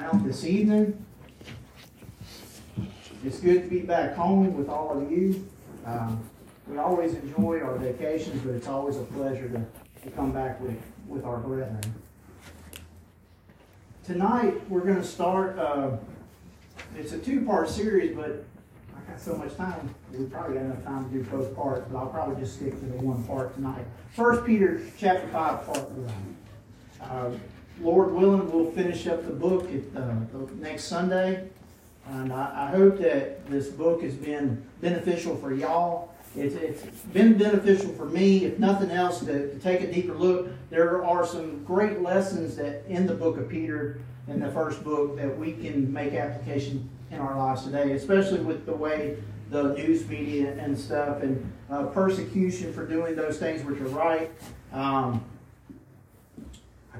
out this evening. It's good to be back home with all of you. Um, we always enjoy our vacations, but it's always a pleasure to, to come back with, with our brethren. Tonight, we're going to start, uh, it's a two part series, but I got so much time, we probably got enough time to do both parts, but I'll probably just stick to the one part tonight. First Peter chapter 5, part 1. Uh, Lord willing, we'll finish up the book at uh, next Sunday. And I, I, hope that this book has been beneficial for y'all. It's, it's been beneficial for me, if nothing else, to, to take a deeper look. There are some great lessons that in the book of Peter, in the first book, that we can make application in our lives today, especially with the way the news media and stuff and uh, persecution for doing those things which are right. Um,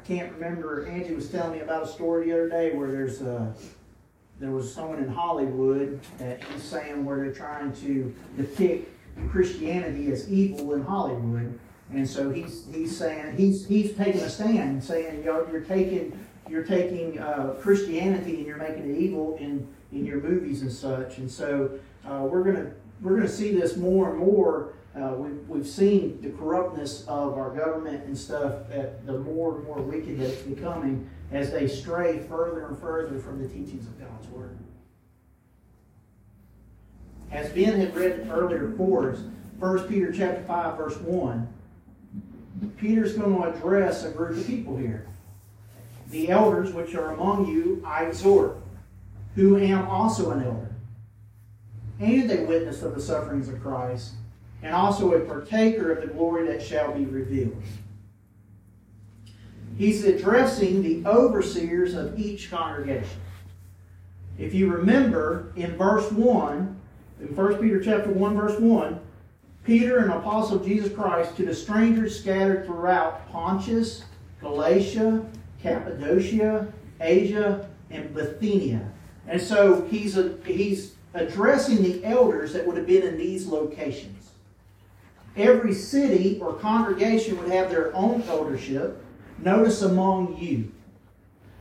I can't remember. Angie was telling me about a story the other day where there's a, there was someone in Hollywood that he's saying where they're trying to depict Christianity as evil in Hollywood, and so he's he's saying he's he's taking a stand, saying you're, you're taking you're taking uh, Christianity and you're making it evil in in your movies and such, and so uh, we're gonna we're gonna see this more and more uh, we've, we've seen the corruptness of our government and stuff, at the more and more wicked that it's becoming as they stray further and further from the teachings of God's Word. As Ben had read earlier for us, 1 Peter chapter 5, verse 1, Peter's going to address a group of people here. The elders which are among you, I exhort, who am also an elder, and a witness of the sufferings of Christ and also a partaker of the glory that shall be revealed. He's addressing the overseers of each congregation. If you remember in verse 1, in 1 Peter chapter 1, verse 1, Peter, an apostle of Jesus Christ, to the strangers scattered throughout Pontus, Galatia, Cappadocia, Asia, and Bithynia. And so he's, a, he's addressing the elders that would have been in these locations every city or congregation would have their own eldership. Notice among you.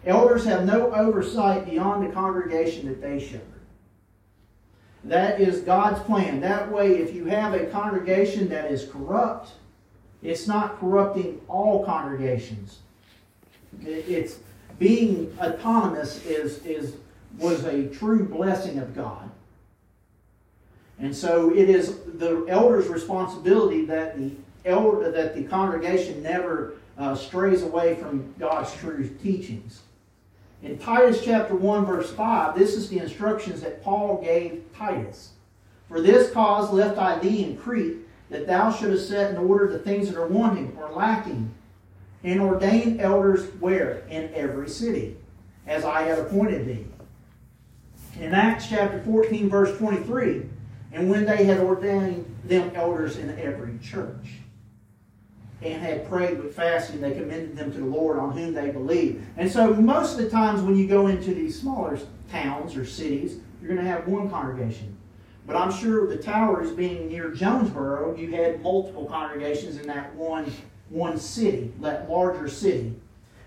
Elders have no oversight beyond the congregation that they shepherd. That is God's plan. That way, if you have a congregation that is corrupt, it's not corrupting all congregations. It's being autonomous is, is was a true blessing of God. And so it is the elder's responsibility that the elder that the congregation never uh, strays away from God's true teachings. In Titus chapter 1, verse 5, this is the instructions that Paul gave Titus. For this cause left I thee in Crete, that thou shouldest set in order the things that are wanting or lacking, and ordain elders where? In every city, as I had appointed thee. In Acts chapter 14, verse 23, and when they had ordained them elders in every church and had prayed with fasting, they commended them to the Lord on whom they believed. And so, most of the times when you go into these smaller towns or cities, you're going to have one congregation. But I'm sure the towers being near Jonesboro, you had multiple congregations in that one, one city, that larger city.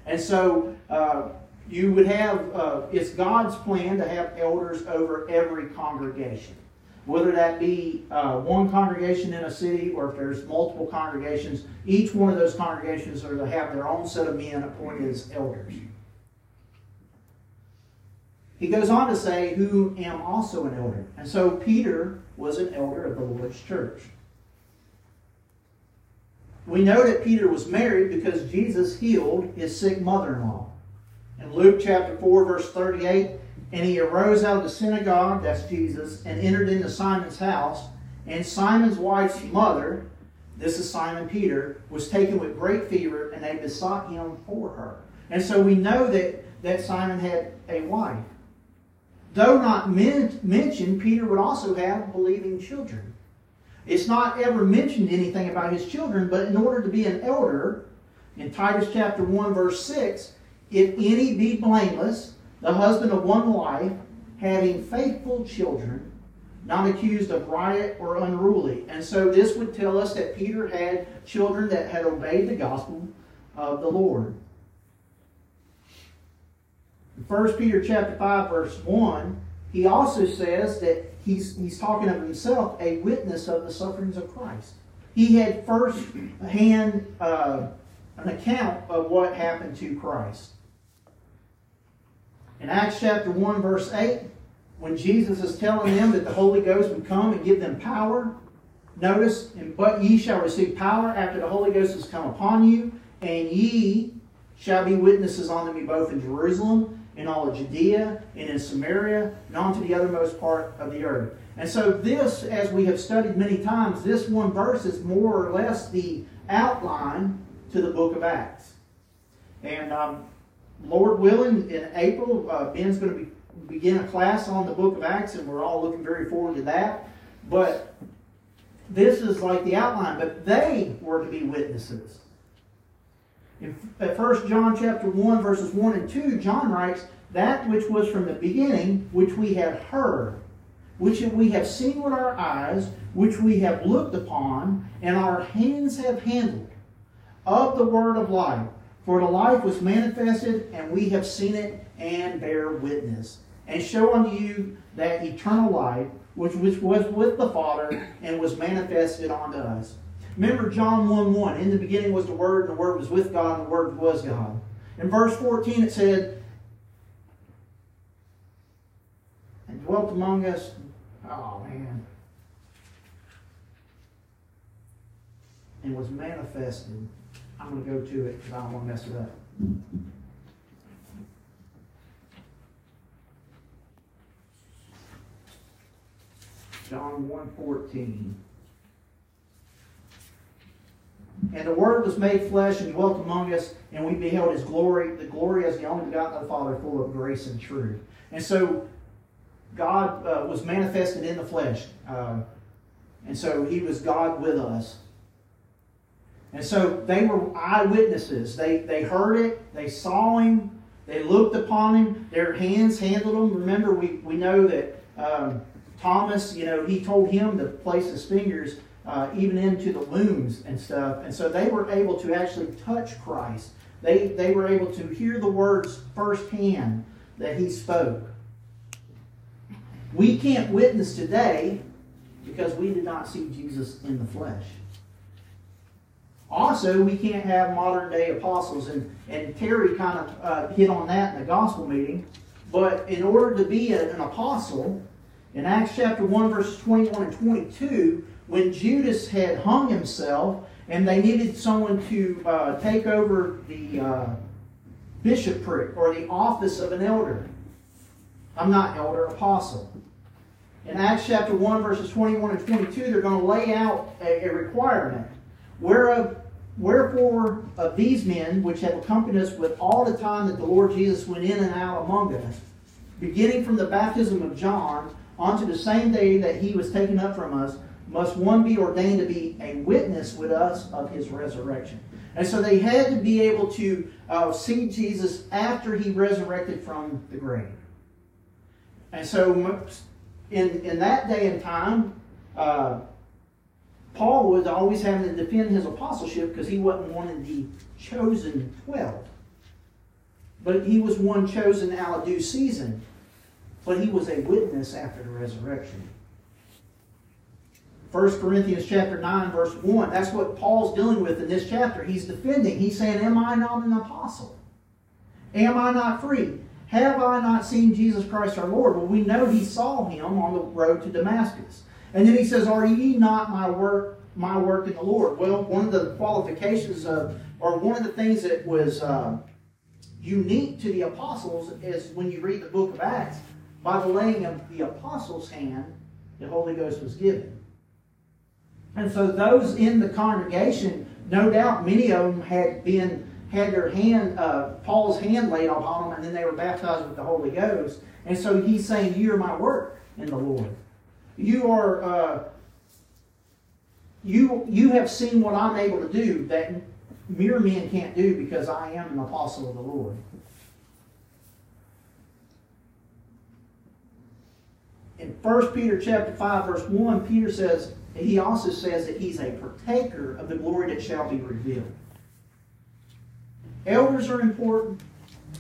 And so, uh, you would have, uh, it's God's plan to have elders over every congregation whether that be uh, one congregation in a city or if there's multiple congregations, each one of those congregations are to have their own set of men appointed as elders. He goes on to say, Who am also an elder. And so Peter was an elder of the Lord's church. We know that Peter was married because Jesus healed his sick mother in law. In Luke chapter 4, verse 38, and he arose out of the synagogue, that's Jesus, and entered into Simon's house. And Simon's wife's mother, this is Simon Peter, was taken with great fever, and they besought him for her. And so we know that, that Simon had a wife. Though not men- mentioned, Peter would also have believing children. It's not ever mentioned anything about his children, but in order to be an elder, in Titus chapter 1, verse 6, if any be blameless, the husband of one wife, having faithful children, not accused of riot or unruly. And so this would tell us that Peter had children that had obeyed the gospel of the Lord. In 1 Peter chapter 5, verse 1, he also says that he's, he's talking of himself, a witness of the sufferings of Christ. He had first hand uh, an account of what happened to Christ. In Acts chapter 1, verse 8, when Jesus is telling them that the Holy Ghost would come and give them power, notice, but ye shall receive power after the Holy Ghost has come upon you, and ye shall be witnesses unto me both in Jerusalem, in all of Judea, and in Samaria, and unto the othermost part of the earth. And so, this, as we have studied many times, this one verse is more or less the outline to the book of Acts. And um, Lord willing, in April, uh, Ben's going to be, begin a class on the book of Acts, and we're all looking very forward to that. But this is like the outline, but they were to be witnesses. In 1 John chapter 1, verses 1 and 2, John writes, That which was from the beginning, which we have heard, which we have seen with our eyes, which we have looked upon, and our hands have handled, of the word of life. For the life was manifested, and we have seen it, and bear witness, and show unto you that eternal life, which, which was with the Father, and was manifested unto us. Remember John 1 1. In the beginning was the Word, and the Word was with God, and the Word was God. In verse 14 it said, And dwelt among us. Oh, man. And was manifested. I'm going to go to it because I don't want to mess it up. John 1 14. And the Word was made flesh and dwelt among us, and we beheld His glory, the glory as the only begotten of the Father, full of grace and truth. And so, God uh, was manifested in the flesh. Uh, and so, He was God with us. And so, they were eyewitnesses. They, they heard it, they saw Him, they looked upon Him, their hands handled Him. Remember, we, we know that um, Thomas, you know, He told him to place His fingers uh, even into the wounds and stuff. And so they were able to actually touch Christ. They, they were able to hear the words firsthand that he spoke. We can't witness today because we did not see Jesus in the flesh. Also, we can't have modern day apostles, and, and Terry kind of uh, hit on that in the gospel meeting. But in order to be a, an apostle, in Acts chapter 1, verses 21 and 22, when Judas had hung himself and they needed someone to uh, take over the uh, bishopric or the office of an elder. I'm not elder, apostle. In Acts chapter 1, verses 21 and 22, they're going to lay out a, a requirement. Whereof, wherefore of these men which have accompanied us with all the time that the Lord Jesus went in and out among us, beginning from the baptism of John, unto the same day that he was taken up from us, must one be ordained to be a witness with us of his resurrection. And so they had to be able to uh, see Jesus after he resurrected from the grave. And so in, in that day and time, uh, Paul was always having to defend his apostleship because he wasn't one of the chosen 12. But he was one chosen out of due season. But he was a witness after the resurrection. 1 Corinthians chapter 9, verse 1. That's what Paul's dealing with in this chapter. He's defending. He's saying, Am I not an apostle? Am I not free? Have I not seen Jesus Christ our Lord? Well, we know he saw him on the road to Damascus. And then he says, Are ye not my work, my work in the Lord? Well, one of the qualifications of, or one of the things that was uh, unique to the apostles is when you read the book of Acts, by the laying of the apostles' hand, the Holy Ghost was given. And so those in the congregation, no doubt many of them had been had their hand, uh, Paul's hand laid upon them, and then they were baptized with the Holy Ghost. And so he's saying, "You are my work in the Lord. You are uh, you you have seen what I'm able to do that mere men can't do because I am an apostle of the Lord." In 1 Peter chapter 5, verse 1, Peter says, he also says that he's a partaker of the glory that shall be revealed. Elders are important.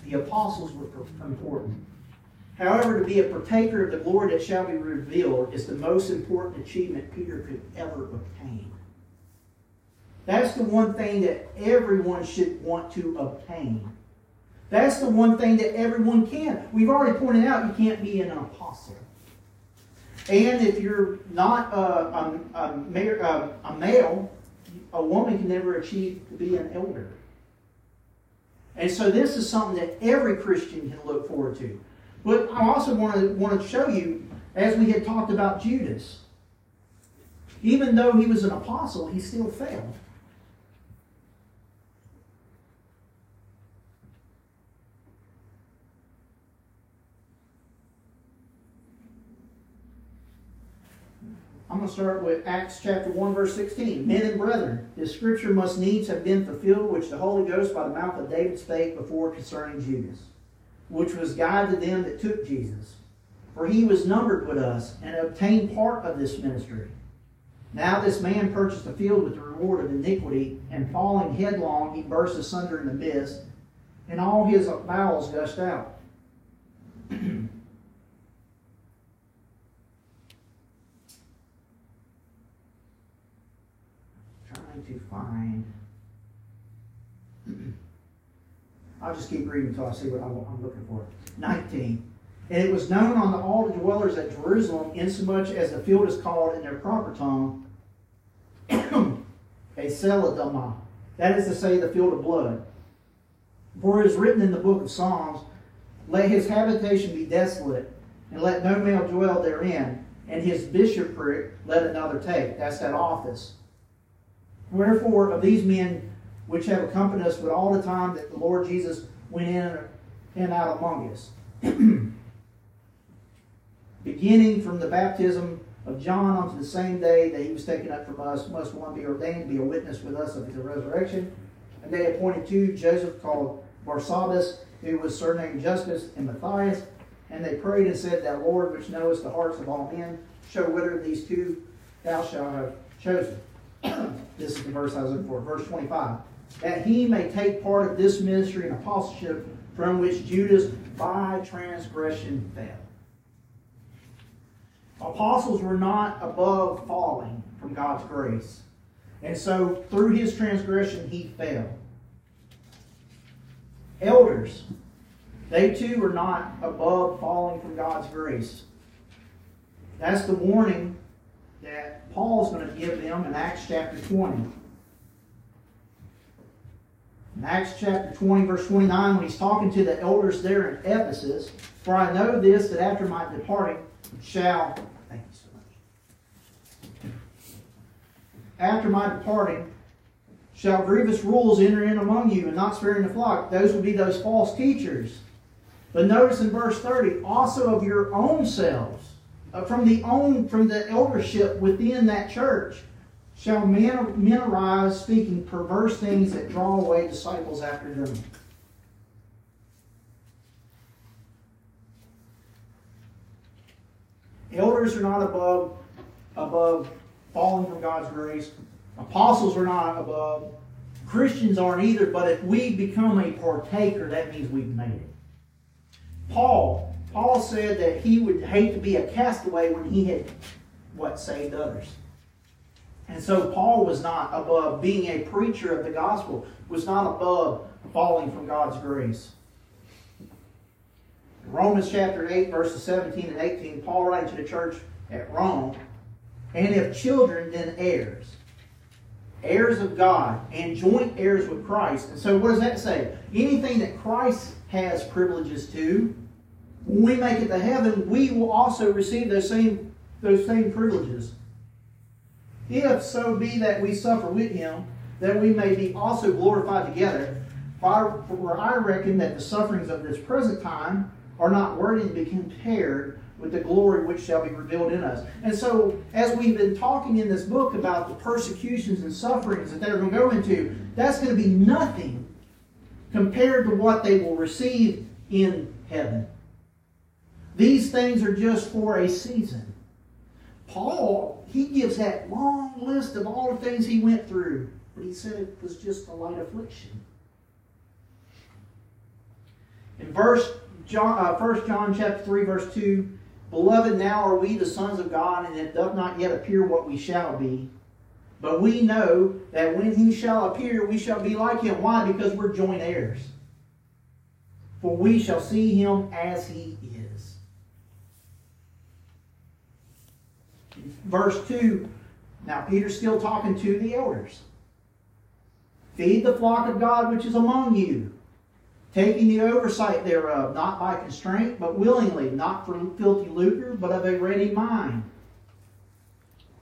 The apostles were important. However, to be a partaker of the glory that shall be revealed is the most important achievement Peter could ever obtain. That's the one thing that everyone should want to obtain. That's the one thing that everyone can. We've already pointed out you can't be an apostle. And if you're not a, a, a, male, a woman can never achieve to be an elder. And so this is something that every Christian can look forward to. But I also want to, want to show you, as we had talked about Judas, even though he was an apostle, he still failed. I'm going to start with Acts chapter 1, verse 16. Men and brethren, this scripture must needs have been fulfilled, which the Holy Ghost by the mouth of David spake before concerning Judas, which was guide to them that took Jesus. For he was numbered with us, and obtained part of this ministry. Now this man purchased a field with the reward of iniquity, and falling headlong, he burst asunder in the midst, and all his bowels gushed out. Trying to find. I'll just keep reading until I see what I'm looking for. 19. And it was known on all the dwellers at Jerusalem, insomuch as the field is called in their proper tongue, Aceldama. That is to say, the field of blood. For it is written in the book of Psalms, Let his habitation be desolate, and let no male dwell therein, and his bishopric let another take. That's that office. Wherefore, of these men which have accompanied us with all the time that the Lord Jesus went in and out among us, beginning from the baptism of John unto the same day that he was taken up from us, must one be ordained to be a witness with us of his resurrection. And they appointed two, Joseph called Barsabbas, who was surnamed Justus, and Matthias. And they prayed and said, Thou Lord, which knowest the hearts of all men, show whether these two thou shalt have chosen. this is the verse I was looking for, verse 25. That he may take part of this ministry and apostleship from which Judas by transgression fell. Apostles were not above falling from God's grace. And so through his transgression, he fell. Elders, they too were not above falling from God's grace. That's the warning that Paul's going to give them in Acts chapter 20. In Acts chapter 20, verse 29, when he's talking to the elders there in Ephesus, for I know this, that after my departing shall, thank you so much. After my departing, shall grievous rules enter in among you, and not sparing the flock. Those will be those false teachers. But notice in verse 30, also of your own selves uh, from the own from the eldership within that church shall men, men arise speaking perverse things that draw away disciples after them. Elders are not above above falling from God's grace. Apostles are not above. Christians aren't either, but if we become a partaker, that means we've made it. Paul Paul said that he would hate to be a castaway when he had what saved others. And so Paul was not above being a preacher of the gospel, was not above falling from God's grace. Romans chapter 8, verses 17 and 18, Paul writes to the church at Rome, and if children, then heirs. Heirs of God and joint heirs with Christ. And so what does that say? Anything that Christ has privileges to, when we make it to heaven, we will also receive those same, those same privileges. If so be that we suffer with him, that we may be also glorified together. For I reckon that the sufferings of this present time are not worthy to be compared with the glory which shall be revealed in us. And so, as we've been talking in this book about the persecutions and sufferings that they're going to go into, that's going to be nothing compared to what they will receive in heaven. These things are just for a season. Paul, he gives that long list of all the things he went through, but he said it was just a light affliction. In verse John, uh, 1 John chapter 3, verse 2, Beloved, now are we the sons of God, and it doth not yet appear what we shall be. But we know that when he shall appear, we shall be like him. Why? Because we're joint heirs. For we shall see him as he is. Verse 2, now Peter's still talking to the elders. Feed the flock of God which is among you, taking the oversight thereof, not by constraint, but willingly, not for filthy lucre, but of a ready mind.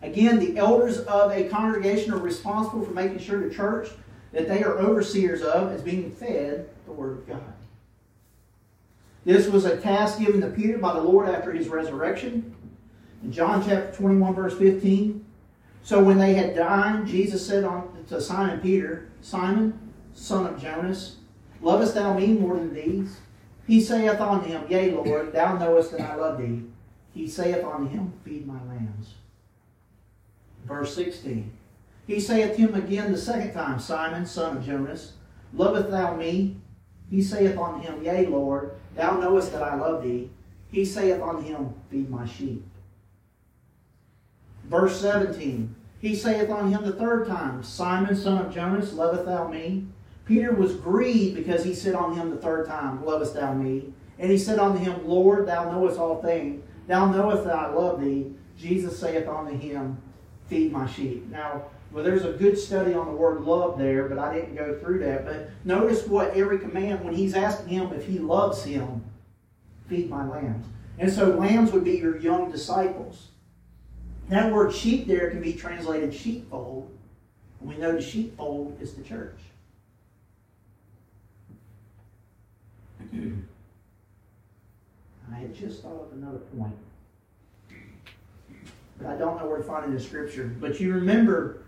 Again, the elders of a congregation are responsible for making sure the church that they are overseers of is being fed the Word of God. This was a task given to Peter by the Lord after his resurrection. In John chapter 21, verse 15, so when they had dined, Jesus said to Simon Peter, Simon, son of Jonas, lovest thou me more than these? He saith unto him, Yea, Lord, thou knowest that I love thee. He saith unto him, Feed my lambs. Verse 16. He saith to him again the second time, Simon, son of Jonas, lovest thou me? He saith unto him, Yea, Lord, thou knowest that I love thee. He saith unto him, Feed my sheep. Verse 17. He saith unto him the third time, Simon, son of Jonas, lovest thou me? Peter was grieved because he said unto him the third time, Lovest thou me? And he said unto him, Lord, thou knowest all things. Thou knowest that I love thee. Jesus saith unto him, Feed my sheep. Now, well, there's a good study on the word love there, but I didn't go through that. But notice what every command, when he's asking him if he loves him, feed my lambs. And so lambs would be your young disciples. That word sheep there can be translated sheepfold. And we know the sheepfold is the church. I had just thought of another point. But I don't know where to find it in the scripture. But you remember,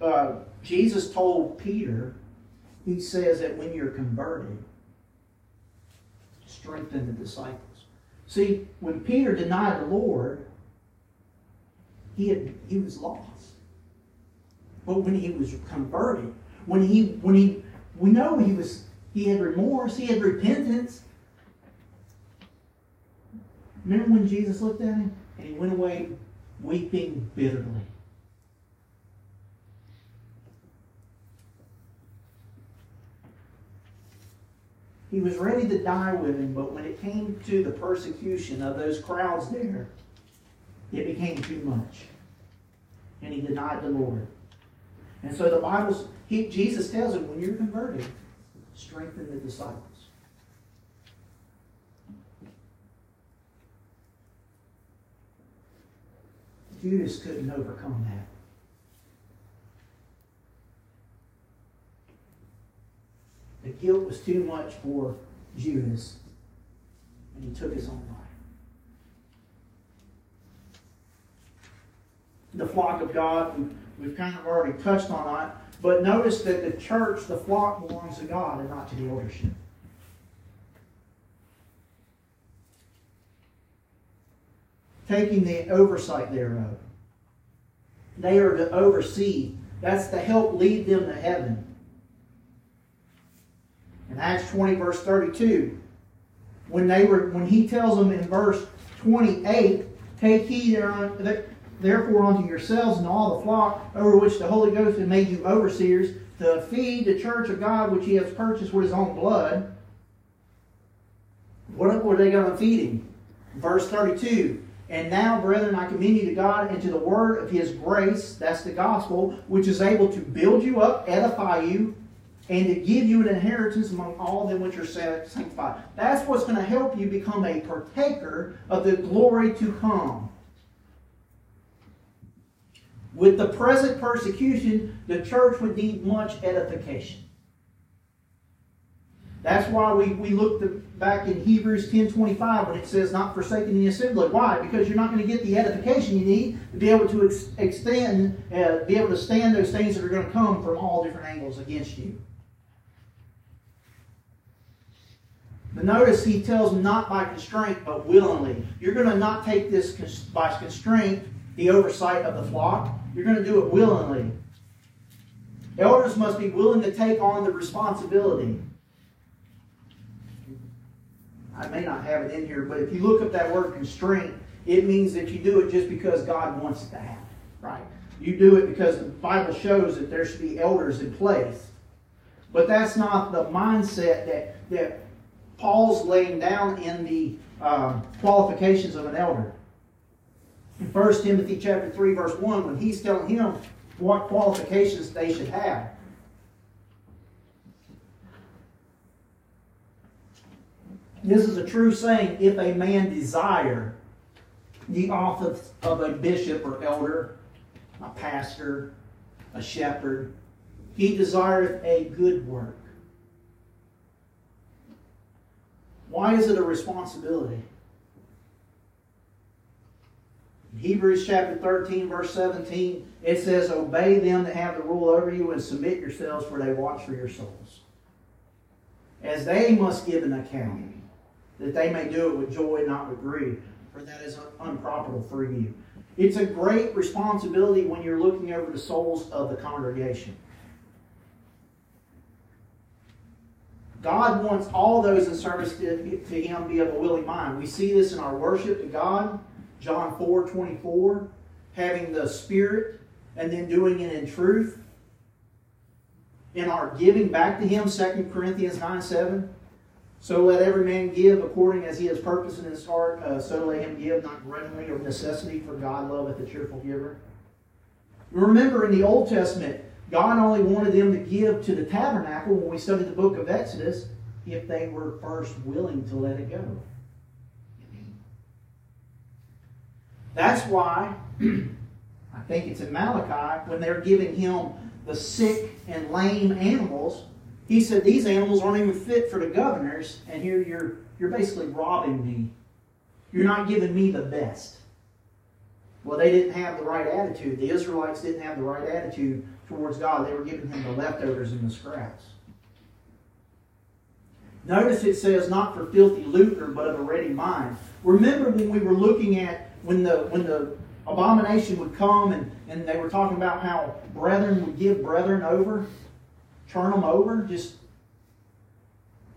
uh, Jesus told Peter, he says that when you're converted, strengthen the disciples. See, when Peter denied the Lord, he, had, he was lost. But when he was converted, when he when he we know he was he had remorse, he had repentance. Remember when Jesus looked at him and he went away weeping bitterly. He was ready to die with him, but when it came to the persecution of those crowds there, it became too much. And he denied the Lord. And so the Bible, he, Jesus tells him, when you're converted, strengthen the disciples. Judas couldn't overcome that. The guilt was too much for Judas, and he took his own life. The flock of God. We've, kind of already touched on that. But notice that the church, the flock, belongs to God and not to the eldership. Taking the oversight thereof. They are to oversee. That's to help lead them to heaven. In Acts 20, verse 32, when they were when he tells them in verse 28, take heed thereon therefore unto yourselves and all the flock over which the Holy Ghost has made you overseers to feed the church of God which he has purchased with his own blood. What were they going to feed him? Verse 32. And now, brethren, I commend you to God and to the word of his grace, that's the gospel, which is able to build you up, edify you, and to give you an inheritance among all them which are sanctified. That's what's going to help you become a partaker of the glory to come. With the present persecution, the church would need much edification. That's why we, we looked back in Hebrews 10.25 when it says not forsaking the assembly. Why? Because you're not going to get the edification you need to be able to ex- extend, uh, be able to stand those things that are going to come from all different angles against you. But notice he tells them not by constraint, but willingly. You're going to not take this by constraint, the oversight of the flock. You're going to do it willingly. Elders must be willing to take on the responsibility. I may not have it in here, but if you look up that word constraint, it means that you do it just because God wants it to happen, right? You do it because the Bible shows that there should be elders in place. But that's not the mindset that, that Paul's laying down in the um, qualifications of an elder. In 1 Timothy chapter 3, verse 1, when he's telling him what qualifications they should have. This is a true saying if a man desire the office of a bishop or elder, a pastor, a shepherd, he desireth a good work. Why is it a responsibility? In Hebrews chapter 13, verse 17, it says, Obey them that have the rule over you and submit yourselves, for they watch for your souls. As they must give an account, that they may do it with joy, not with grief, for that is unprofitable for you. It's a great responsibility when you're looking over the souls of the congregation. God wants all those in service to, to Him to be of a willing mind. We see this in our worship to God, John 4 24, having the Spirit and then doing it in truth. In our giving back to Him, 2 Corinthians 9 7. So let every man give according as he has purpose in his heart, uh, so let him give, not grudgingly or necessity, for God loveth a cheerful giver. Remember in the Old Testament, God only wanted them to give to the tabernacle when we studied the book of Exodus if they were first willing to let it go. That's why I think it's in Malachi when they're giving him the sick and lame animals. He said these animals aren't even fit for the governors, and here you're you're basically robbing me. You're not giving me the best. Well, they didn't have the right attitude. The Israelites didn't have the right attitude towards God. They were giving him the leftovers and the scraps. Notice it says not for filthy lucre, but of a ready mind. Remember when we were looking at when the when the abomination would come and, and they were talking about how brethren would give brethren over, turn them over, just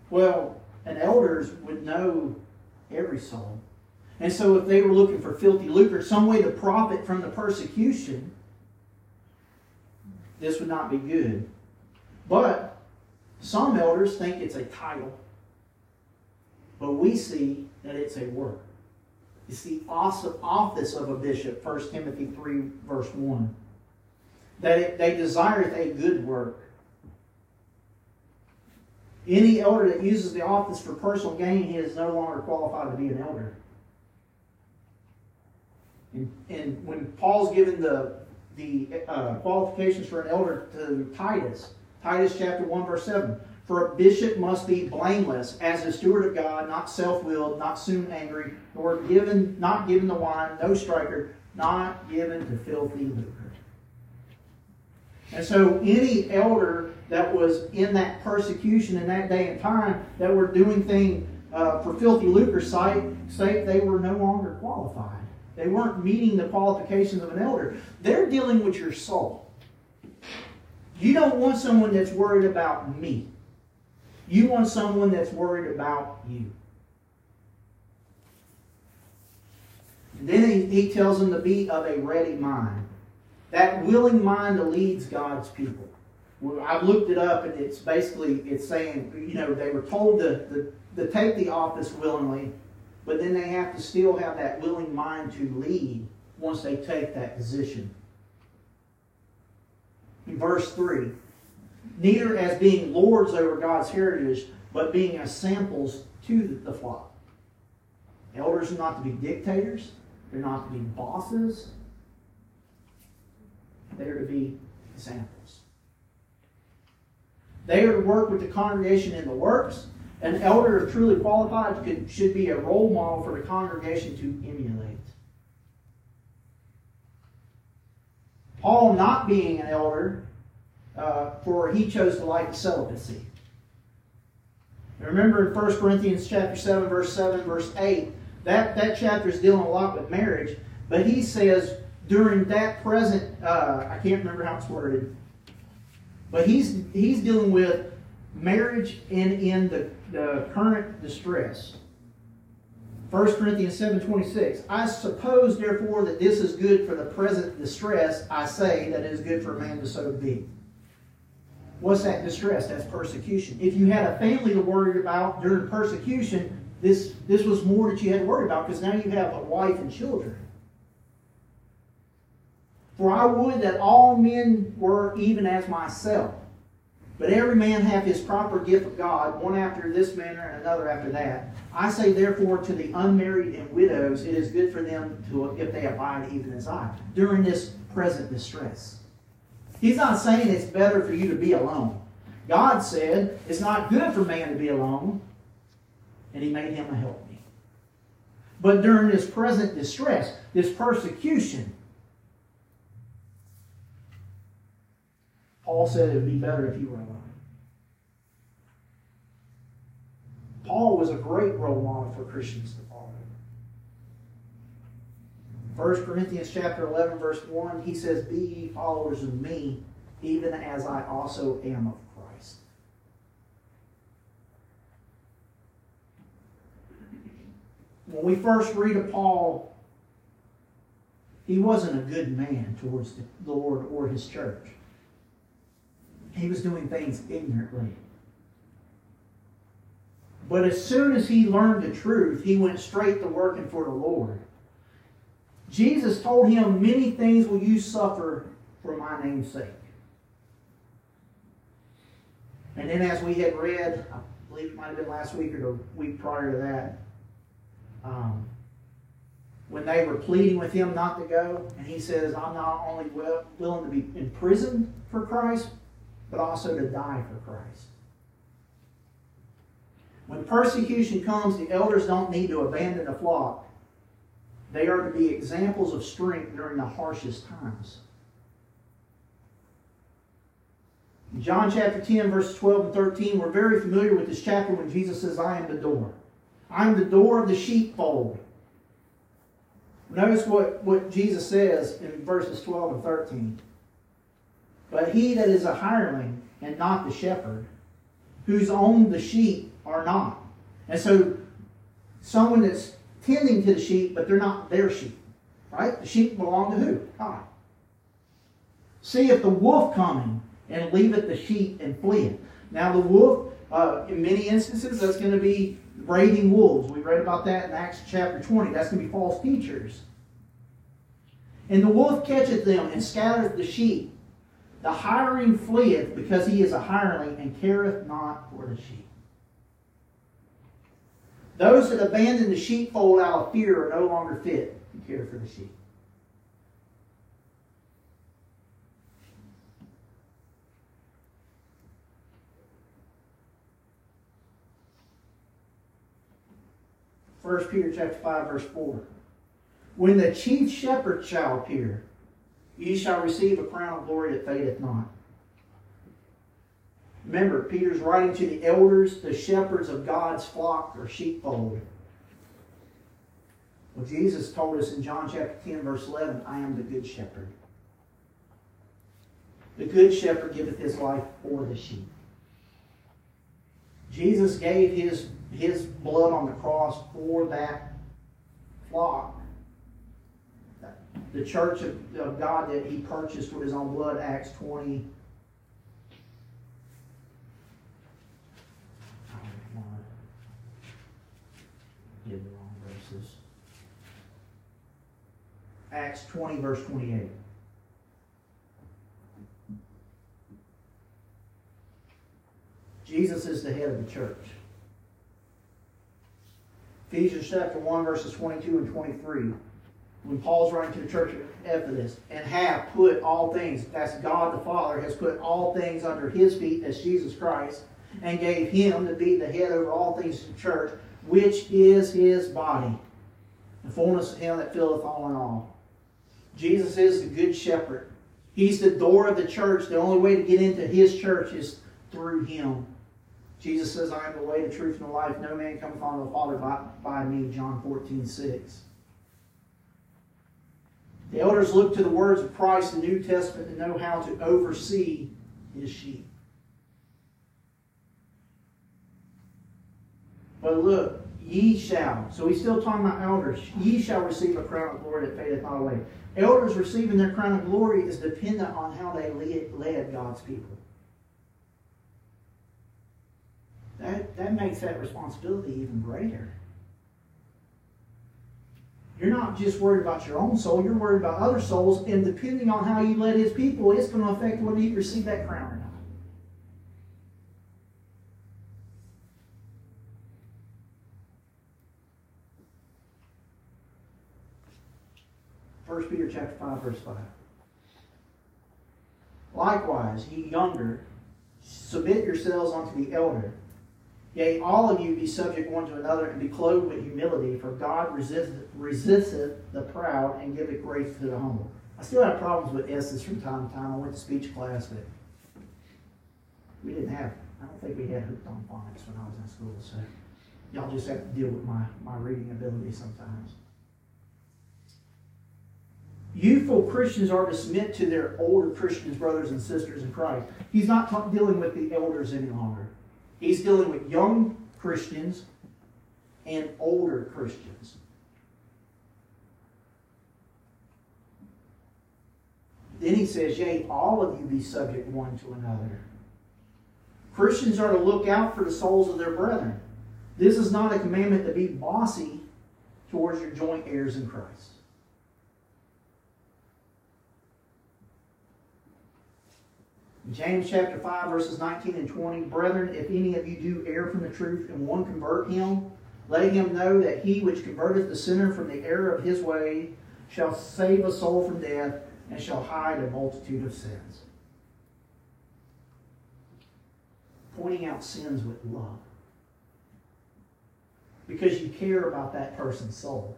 well, and elders would know every soul. And so if they were looking for filthy lucre, some way to profit from the persecution, this would not be good. But some elders think it's a title. But we see that it's a work. It's the office of a bishop, 1 Timothy 3, verse 1. That it, they desireth a good work. Any elder that uses the office for personal gain, he is no longer qualified to be an elder. And, and when Paul's given the the uh, qualifications for an elder to Titus. Titus chapter 1, verse 7. For a bishop must be blameless as a steward of God, not self-willed, not soon angry, nor given, not given to wine, no striker, not given to filthy lucre. And so any elder that was in that persecution in that day and time that were doing things uh, for filthy lucre, lucre's sake, they were no longer qualified. They weren't meeting the qualifications of an elder. They're dealing with your soul. You don't want someone that's worried about me. You want someone that's worried about you. And then he, he tells them to be of a ready mind. That willing mind leads God's people. Well, I've looked it up, and it's basically it's saying you know they were told to, to, to take the office willingly, but then they have to still have that willing mind to lead once they take that position. In verse 3, neither as being lords over God's heritage, but being as samples to the flock. Elders are not to be dictators, they're not to be bosses, they are to be samples. They are to work with the congregation in the works, an elder, if truly qualified, could, should be a role model for the congregation to emulate. Paul, not being an elder, uh, for he chose the life of celibacy. remember in 1 Corinthians chapter 7, verse 7, verse 8, that, that chapter is dealing a lot with marriage, but he says during that present, uh, I can't remember how it's worded, but he's, he's dealing with marriage and in the, the current distress. 1 Corinthians 7.26, I suppose, therefore, that this is good for the present distress, I say that it is good for a man to so be. What's that distress? That's persecution. If you had a family to worry about during persecution, this, this was more that you had to worry about because now you have a wife and children. For I would that all men were even as myself. But every man hath his proper gift of God, one after this manner and another after that. I say therefore to the unmarried and widows, it is good for them to if they abide even as I, during this present distress. He's not saying it's better for you to be alone. God said it's not good for man to be alone, and he made him a helpmeet. But during this present distress, this persecution, Paul said it would be better if you were alone. Paul was a great role model for Christians. 1 Corinthians chapter 11, verse 1, he says, Be ye followers of me, even as I also am of Christ. When we first read of Paul, he wasn't a good man towards the Lord or his church. He was doing things ignorantly. But as soon as he learned the truth, he went straight to working for the Lord. Jesus told him, Many things will you suffer for my name's sake. And then, as we had read, I believe it might have been last week or the week prior to that, um, when they were pleading with him not to go, and he says, I'm not only willing to be imprisoned for Christ, but also to die for Christ. When persecution comes, the elders don't need to abandon the flock. They are to be examples of strength during the harshest times. John chapter 10, verses 12 and 13, we're very familiar with this chapter when Jesus says, I am the door. I am the door of the sheepfold. Notice what, what Jesus says in verses 12 and 13. But he that is a hireling and not the shepherd, whose own the sheep are not. And so, someone that's tending to the sheep, but they're not their sheep. Right? The sheep belong to who? God. See if the wolf coming and leaveth the sheep and fleeth. Now, the wolf, uh, in many instances, that's going to be raiding wolves. We read about that in Acts chapter 20. That's going to be false teachers. And the wolf catcheth them and scattereth the sheep. The hireling fleeth because he is a hireling and careth not for the sheep. Those that abandon the sheepfold out of fear are no longer fit to care for the sheep. First Peter chapter 5, verse 4. When the chief shepherd shall appear, ye shall receive a crown of glory that fadeth not. Remember, Peter's writing to the elders, the shepherds of God's flock or sheepfold. Well, Jesus told us in John chapter 10, verse 11, I am the good shepherd. The good shepherd giveth his life for the sheep. Jesus gave his, his blood on the cross for that flock. The church of, of God that he purchased with his own blood, Acts 20, give the wrong verses. Acts 20, verse 28. Jesus is the head of the church. Ephesians chapter 1, verses 22 and 23. When Paul's writing to the church of Ephesus, and have put all things, that's God the Father, has put all things under his feet, as Jesus Christ, and gave him to be the head over all things to the church, which is his body, the fullness of him that filleth all in all. Jesus is the good shepherd. He's the door of the church. The only way to get into his church is through him. Jesus says, I am the way, the truth, and the life. No man cometh unto the Father by, by me. John 14, 6. The elders look to the words of Christ in the New Testament to know how to oversee his sheep. But look, Ye shall. So he's still talking about elders. Ye shall receive a crown of glory that fadeth not away. Elders receiving their crown of glory is dependent on how they led God's people. That, that makes that responsibility even greater. You're not just worried about your own soul, you're worried about other souls, and depending on how you led his people, it's going to affect whether you receive that crown or not. First Peter chapter 5, verse 5. Likewise, ye younger, submit yourselves unto the elder. Yea, all of you be subject one to another, and be clothed with humility, for God resisteth, resisteth the proud, and giveth grace to the humble. I still have problems with S's from time to time. I went to speech class, but we didn't have, I don't think we had hooked on phonics when I was in school, so y'all just have to deal with my, my reading ability sometimes. Youthful Christians are to submit to their older Christians, brothers and sisters in Christ. He's not dealing with the elders any longer. He's dealing with young Christians and older Christians. Then he says, Yea, all of you be subject one to another. Christians are to look out for the souls of their brethren. This is not a commandment to be bossy towards your joint heirs in Christ. James chapter 5, verses 19 and 20. Brethren, if any of you do err from the truth and one convert him, let him know that he which converteth the sinner from the error of his way shall save a soul from death and shall hide a multitude of sins. Pointing out sins with love. Because you care about that person's soul.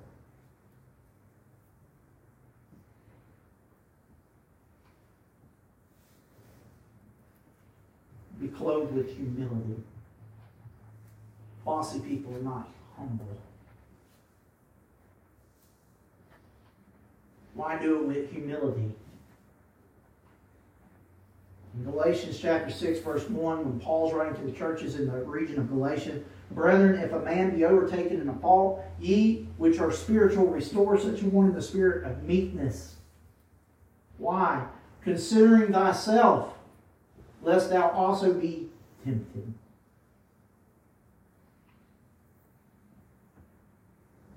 Be clothed with humility. Bossy people are not humble. Why do it with humility? In Galatians chapter 6, verse 1, when Paul's writing to the churches in the region of Galatia, Brethren, if a man be overtaken in a fault, ye which are spiritual, restore such a one in the spirit of meekness. Why? Considering thyself, lest thou also be tempted.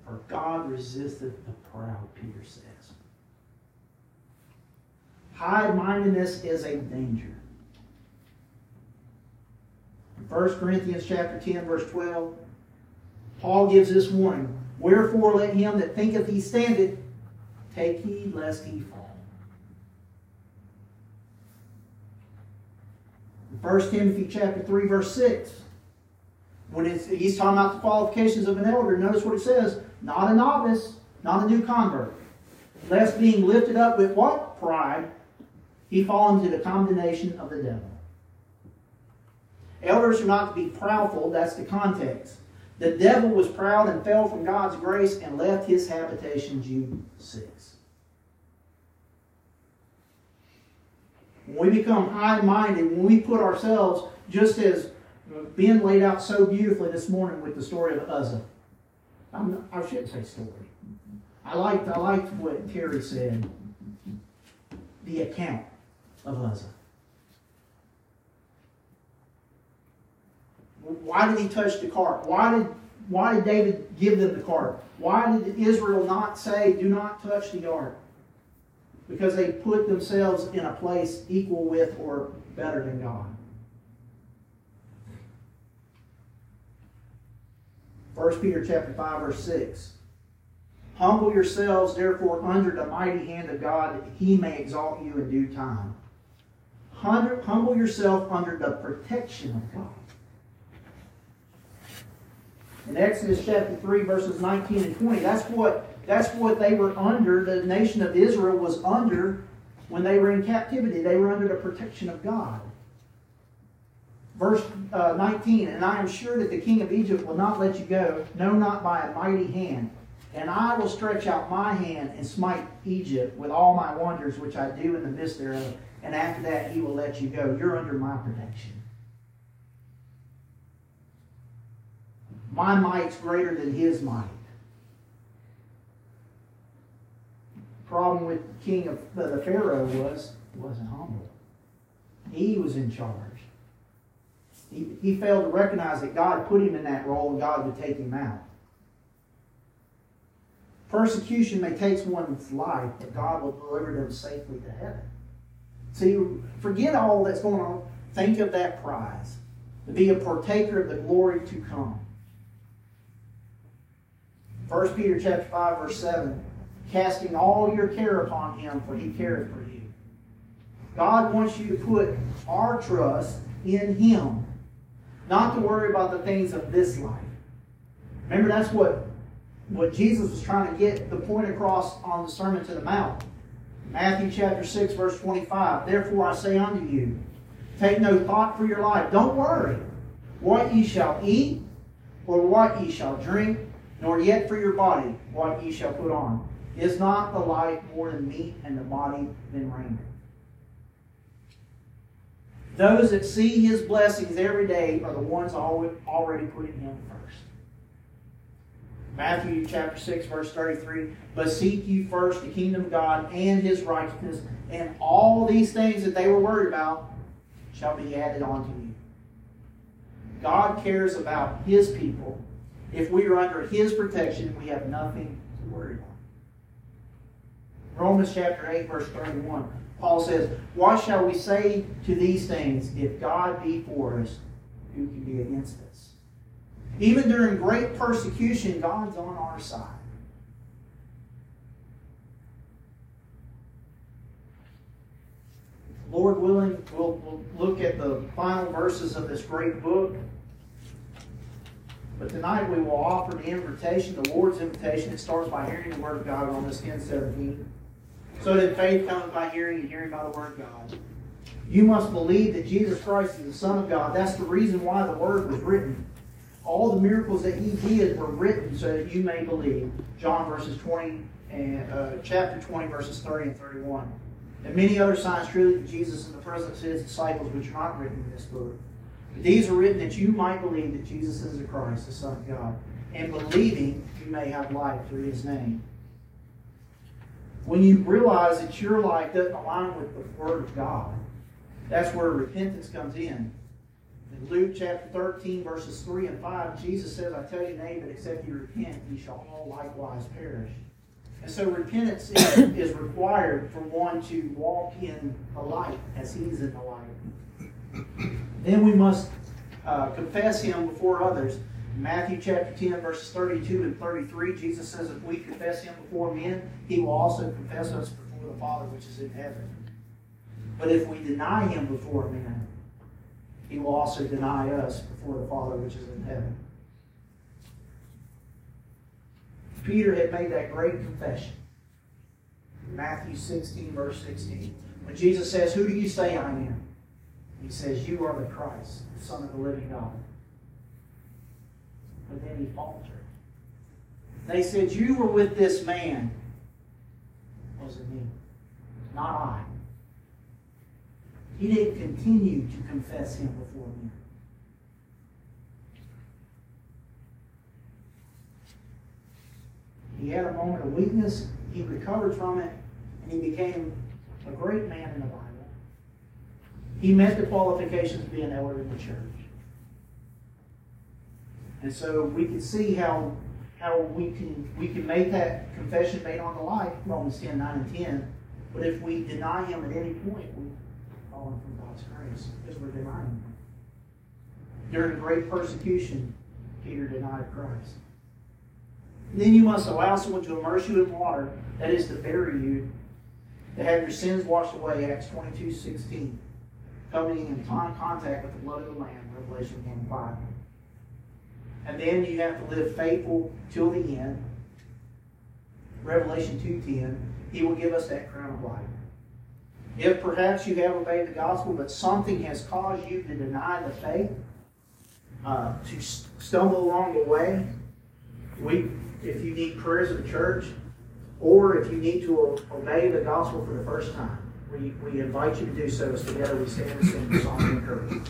For God resisteth the proud, Peter says. High mindedness is a danger. In 1 Corinthians chapter 10, verse 12, Paul gives this warning. Wherefore let him that thinketh he standeth take heed lest he fall. 1 Timothy chapter 3, verse 6. When he's talking about the qualifications of an elder, notice what it says. Not a novice, not a new convert. Lest being lifted up with what? Pride, he fall into the condemnation of the devil. Elders are not to be proudful, that's the context. The devil was proud and fell from God's grace and left his habitation, Jude 6. When we become high minded, when we put ourselves, just as uh, Ben laid out so beautifully this morning with the story of Uzzah. I'm, I shouldn't say story. I liked, I liked what Terry said the account of Uzzah. Why did he touch the cart? Why did, why did David give them the cart? Why did Israel not say, do not touch the ark? Because they put themselves in a place equal with or better than God. 1 Peter chapter 5, verse 6. Humble yourselves, therefore, under the mighty hand of God, that he may exalt you in due time. Humble yourself under the protection of God. In Exodus chapter 3, verses 19 and 20, that's what that's what they were under, the nation of Israel was under when they were in captivity. They were under the protection of God. Verse uh, 19, and I am sure that the king of Egypt will not let you go, no, not by a mighty hand. And I will stretch out my hand and smite Egypt with all my wonders which I do in the midst thereof. And after that, he will let you go. You're under my protection. my might's greater than his might. Problem with king of the Pharaoh was he wasn't humble. He was in charge. He, he failed to recognize that God put him in that role and God would take him out. Persecution may take one's life, but God will deliver them safely to heaven. See, forget all that's going on. Think of that prize to be a partaker of the glory to come. 1 Peter chapter 5, verse 7, casting all your care upon him, for he careth for you. God wants you to put our trust in him, not to worry about the things of this life. Remember, that's what, what Jesus was trying to get the point across on the Sermon to the Mount. Matthew chapter 6, verse 25. Therefore I say unto you, take no thought for your life. Don't worry what ye shall eat, or what ye shall drink, nor yet for your body what ye shall put on. Is not the life more than meat, and the body than raiment? Those that see his blessings every day are the ones already putting him first. Matthew chapter 6, verse 33. But seek you first the kingdom of God and his righteousness, and all these things that they were worried about shall be added unto you. God cares about his people. If we are under his protection, we have nothing to worry about. Romans chapter 8, verse 31. Paul says, What shall we say to these things? If God be for us, who can be against us? Even during great persecution, God's on our side. Lord willing, we'll, we'll look at the final verses of this great book. But tonight we will offer the invitation, the Lord's invitation. It starts by hearing the Word of God, Romans 10 17. So that faith comes by hearing and hearing by the Word of God. You must believe that Jesus Christ is the Son of God. That's the reason why the Word was written. All the miracles that he did were written so that you may believe. John verses 20 and uh, chapter 20 verses 30 and 31. And many other signs truly that Jesus in the presence of his disciples which are not written in this book. But these are written that you might believe that Jesus is the Christ, the Son of God. And believing you may have life through his name. When you realize that your life doesn't align with the Word of God, that's where repentance comes in. In Luke chapter 13, verses 3 and 5, Jesus says, I tell you, nay, that except you repent, ye shall all likewise perish. And so repentance is, is required for one to walk in the light as he's in the light. Then we must uh, confess him before others. Matthew chapter 10, verses 32 and 33, Jesus says, If we confess him before men, he will also confess us before the Father which is in heaven. But if we deny him before men, he will also deny us before the Father which is in heaven. Peter had made that great confession. Matthew 16, verse 16. When Jesus says, Who do you say I am? He says, You are the Christ, the Son of the living God. But then he faltered. They said, You were with this man. Was it me? Not I. He didn't continue to confess him before men. He had a moment of weakness, he recovered from it, and he became a great man in the Bible. He met the qualifications of being an elder in the church. And so we can see how how we can we can make that confession made on the life, Romans 10, 9 and 10. But if we deny him at any point, we fallen from God's grace because we're denying him. During great persecution, Peter denied Christ. Then you must allow someone to immerse you in water, that is to bury you, to have your sins washed away, Acts 22, 16. Coming in contact with the blood of the Lamb, Revelation 1, 5. And then you have to live faithful till the end. Revelation 2.10, He will give us that crown of life. If perhaps you have obeyed the gospel, but something has caused you to deny the faith, uh, to stumble along the way, we, if you need prayers of the church, or if you need to obey the gospel for the first time, we, we invite you to do so as together we stand and sing the song of encouragement.